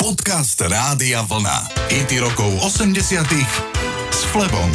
Podcast Rádia Vlna. IT rokov 80 s Flebom.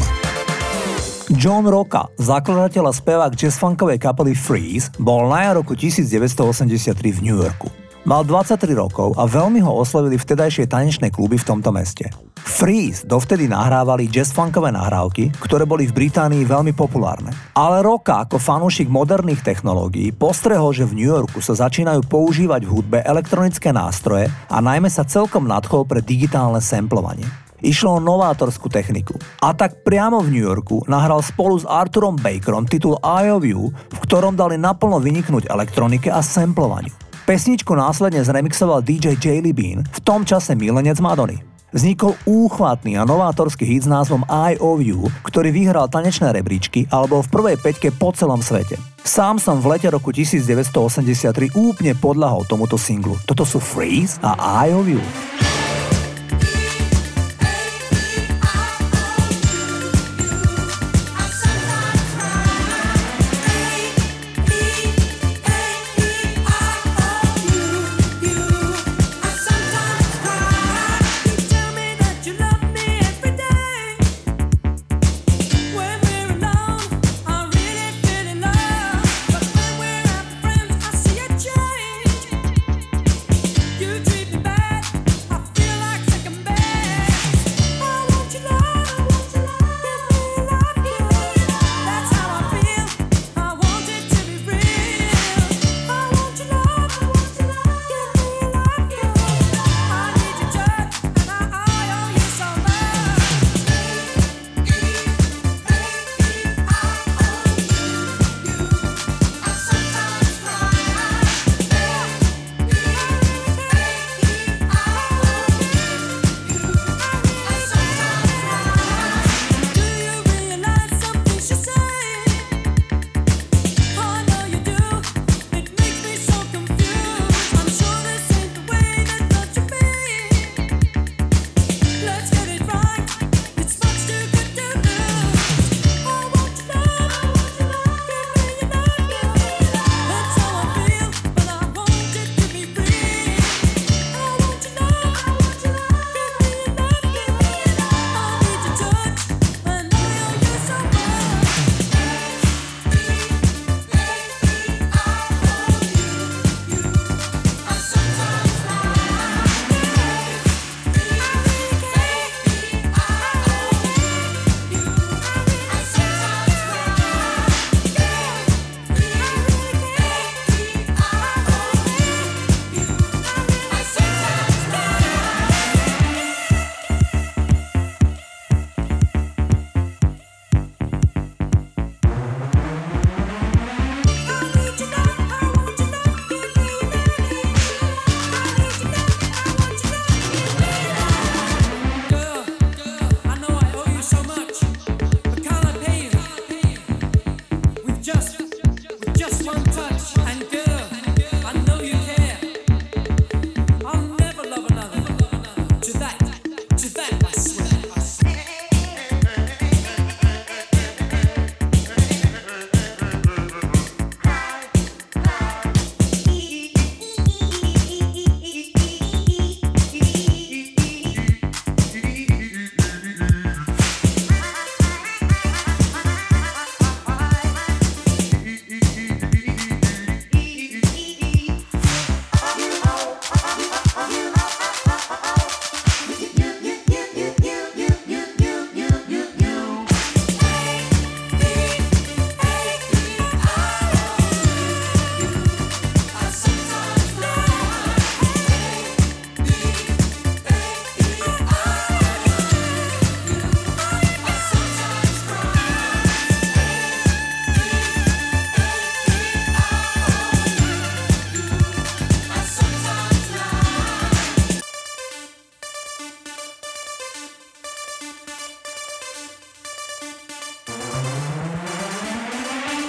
John Rocka, zakladateľ a spevák jazzfunkovej kapely Freeze, bol na roku 1983 v New Yorku. Mal 23 rokov a veľmi ho oslovili vtedajšie tanečné kluby v tomto meste. Freeze dovtedy nahrávali jazzfunkové nahrávky, ktoré boli v Británii veľmi populárne. Ale Rocka ako fanúšik moderných technológií postrehol, že v New Yorku sa začínajú používať v hudbe elektronické nástroje a najmä sa celkom nadchol pre digitálne samplovanie. Išlo o novátorskú techniku. A tak priamo v New Yorku nahral spolu s Arturom Bakerom titul I of You, v ktorom dali naplno vyniknúť elektronike a samplovaniu. Pesničku následne zremixoval DJ J. Bean, v tom čase milenec Madony. Vznikol úchvatný a novátorský hit s názvom I of You, ktorý vyhral tanečné rebríčky alebo v prvej peťke po celom svete. Sám som v lete roku 1983 úplne podľahol tomuto singlu. Toto sú Freeze a I of You.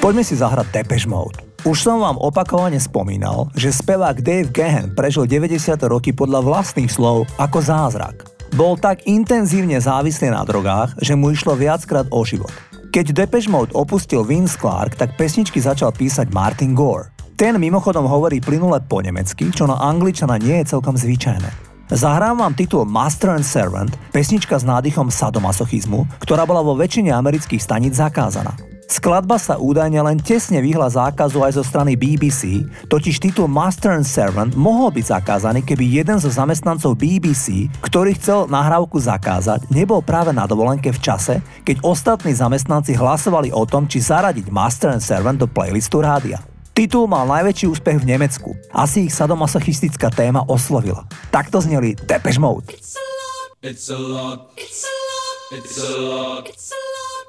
Poďme si zahrať Depeche Mode. Už som vám opakovane spomínal, že spevák Dave Gahan prežil 90. roky podľa vlastných slov ako zázrak. Bol tak intenzívne závislý na drogách, že mu išlo viackrát o život. Keď Depeche Mode opustil Vince Clark, tak pesničky začal písať Martin Gore. Ten mimochodom hovorí plynule po nemecky, čo na angličana nie je celkom zvyčajné. Zahrám vám titul Master and Servant, pesnička s nádychom sadomasochizmu, ktorá bola vo väčšine amerických staníc zakázaná. Skladba sa údajne len tesne vyhla zákazu aj zo strany BBC, totiž titul Master and Servant mohol byť zakázaný, keby jeden zo zamestnancov BBC, ktorý chcel nahrávku zakázať, nebol práve na dovolenke v čase, keď ostatní zamestnanci hlasovali o tom, či zaradiť Master and Servant do playlistu rádia. Titul mal najväčší úspech v Nemecku. Asi ich sadomasochistická téma oslovila. Takto zneli Depeche Mode. It's a lot. It's a lot. It's a lot. It's a lot.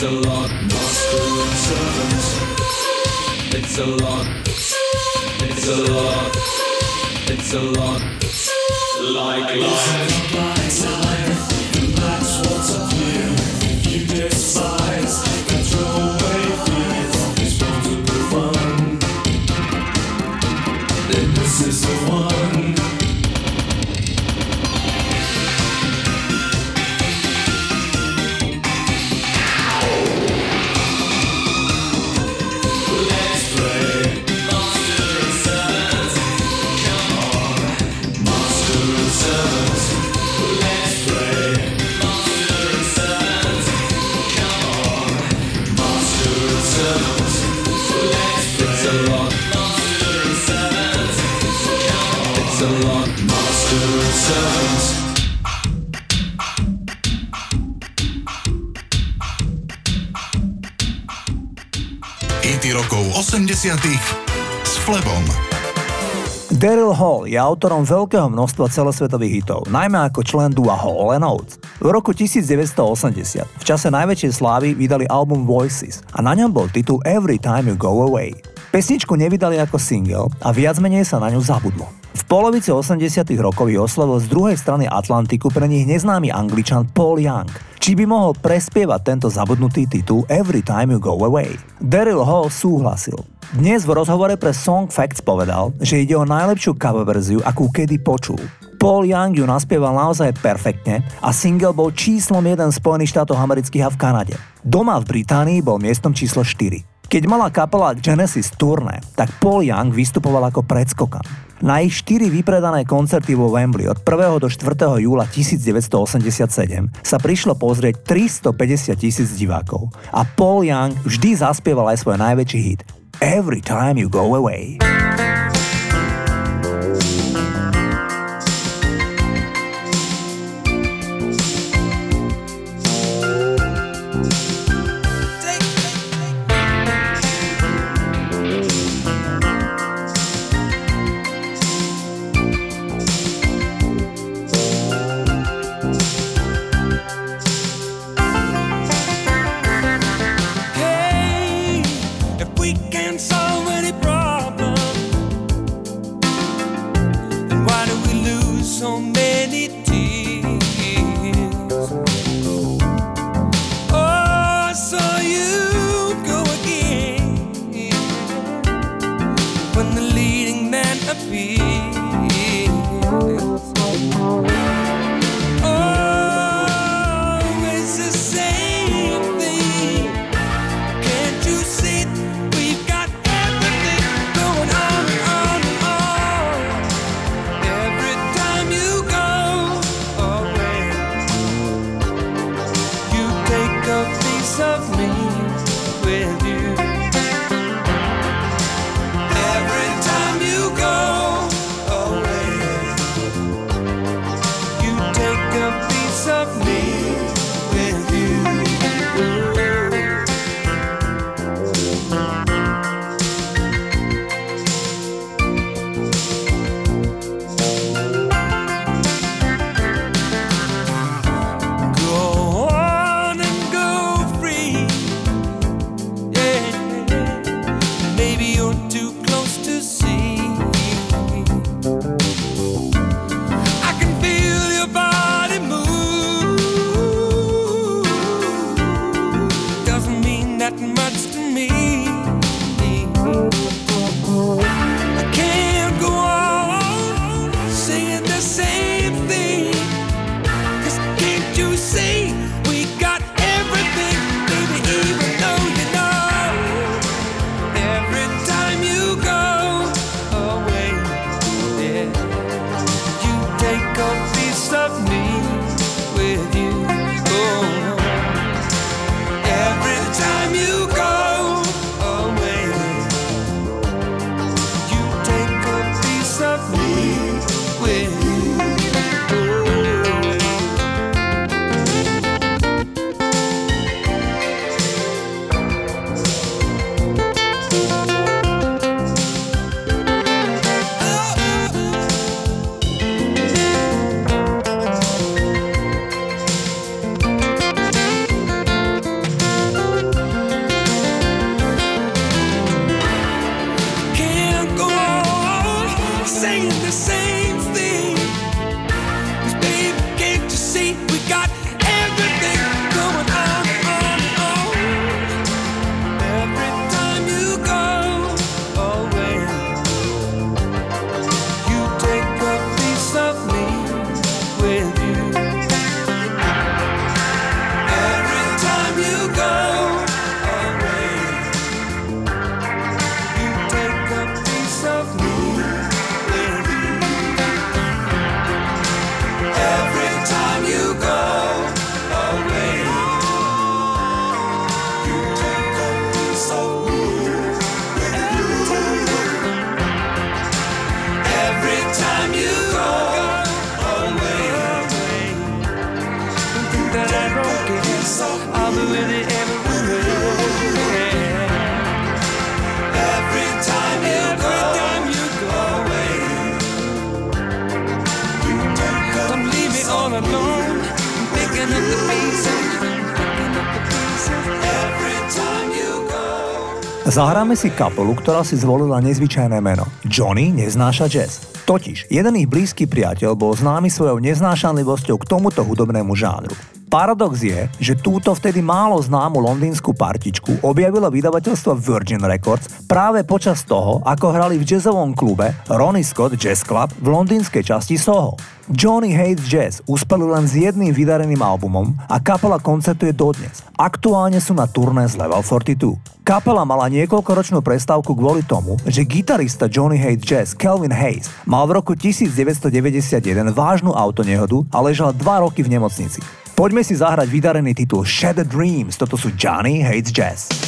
It's a lot, master and servant. It's a lot. It's a lot. It's a lot. Like life. Like life. And that's what's up here. You despise. S Flebom. Daryl Hall je autorom veľkého množstva celosvetových hitov, najmä ako člen dua Hall Oates. V roku 1980, v čase najväčšej slávy, vydali album Voices a na ňom bol titul Every Time You Go Away. Pesničku nevydali ako single a viac menej sa na ňu zabudlo. V polovici 80 rokov je oslovil z druhej strany Atlantiku pre nich neznámy angličan Paul Young, či by mohol prespievať tento zabudnutý titul Every Time You Go Away. Daryl Hall súhlasil. Dnes v rozhovore pre Song Facts povedal, že ide o najlepšiu cover verziu, akú kedy počul. Paul Young ju naspieval naozaj perfektne a single bol číslom 1 Spojených štátov amerických a v Kanade. Doma v Británii bol miestom číslo 4. Keď mala kapela Genesis turné, tak Paul Young vystupoval ako predskokan. Na ich štyri vypredané koncerty vo Wembley od 1. do 4. júla 1987 sa prišlo pozrieť 350 tisíc divákov. A Paul Young vždy zaspieval aj svoj najväčší hit Every Time You Go Away. Zahráme si kapelu, ktorá si zvolila nezvyčajné meno. Johnny neznáša jazz. Totiž, jeden ich blízky priateľ bol známy svojou neznášanlivosťou k tomuto hudobnému žánru. Paradox je, že túto vtedy málo známu londýnsku partičku objavilo vydavateľstvo Virgin Records práve počas toho, ako hrali v jazzovom klube Ronnie Scott Jazz Club v londýnskej časti Soho. Johnny Hates Jazz uspeli len s jedným vydareným albumom a kapela koncertuje dodnes. Aktuálne sú na turné z Level 42. Kapela mala niekoľkoročnú prestávku kvôli tomu, že gitarista Johnny Hates Jazz Kelvin Hayes mal v roku 1991 vážnu autonehodu a ležal 2 roky v nemocnici. Poďme si zahrať vydarený titul Shattered Dreams, toto sú Johnny Hates Jazz.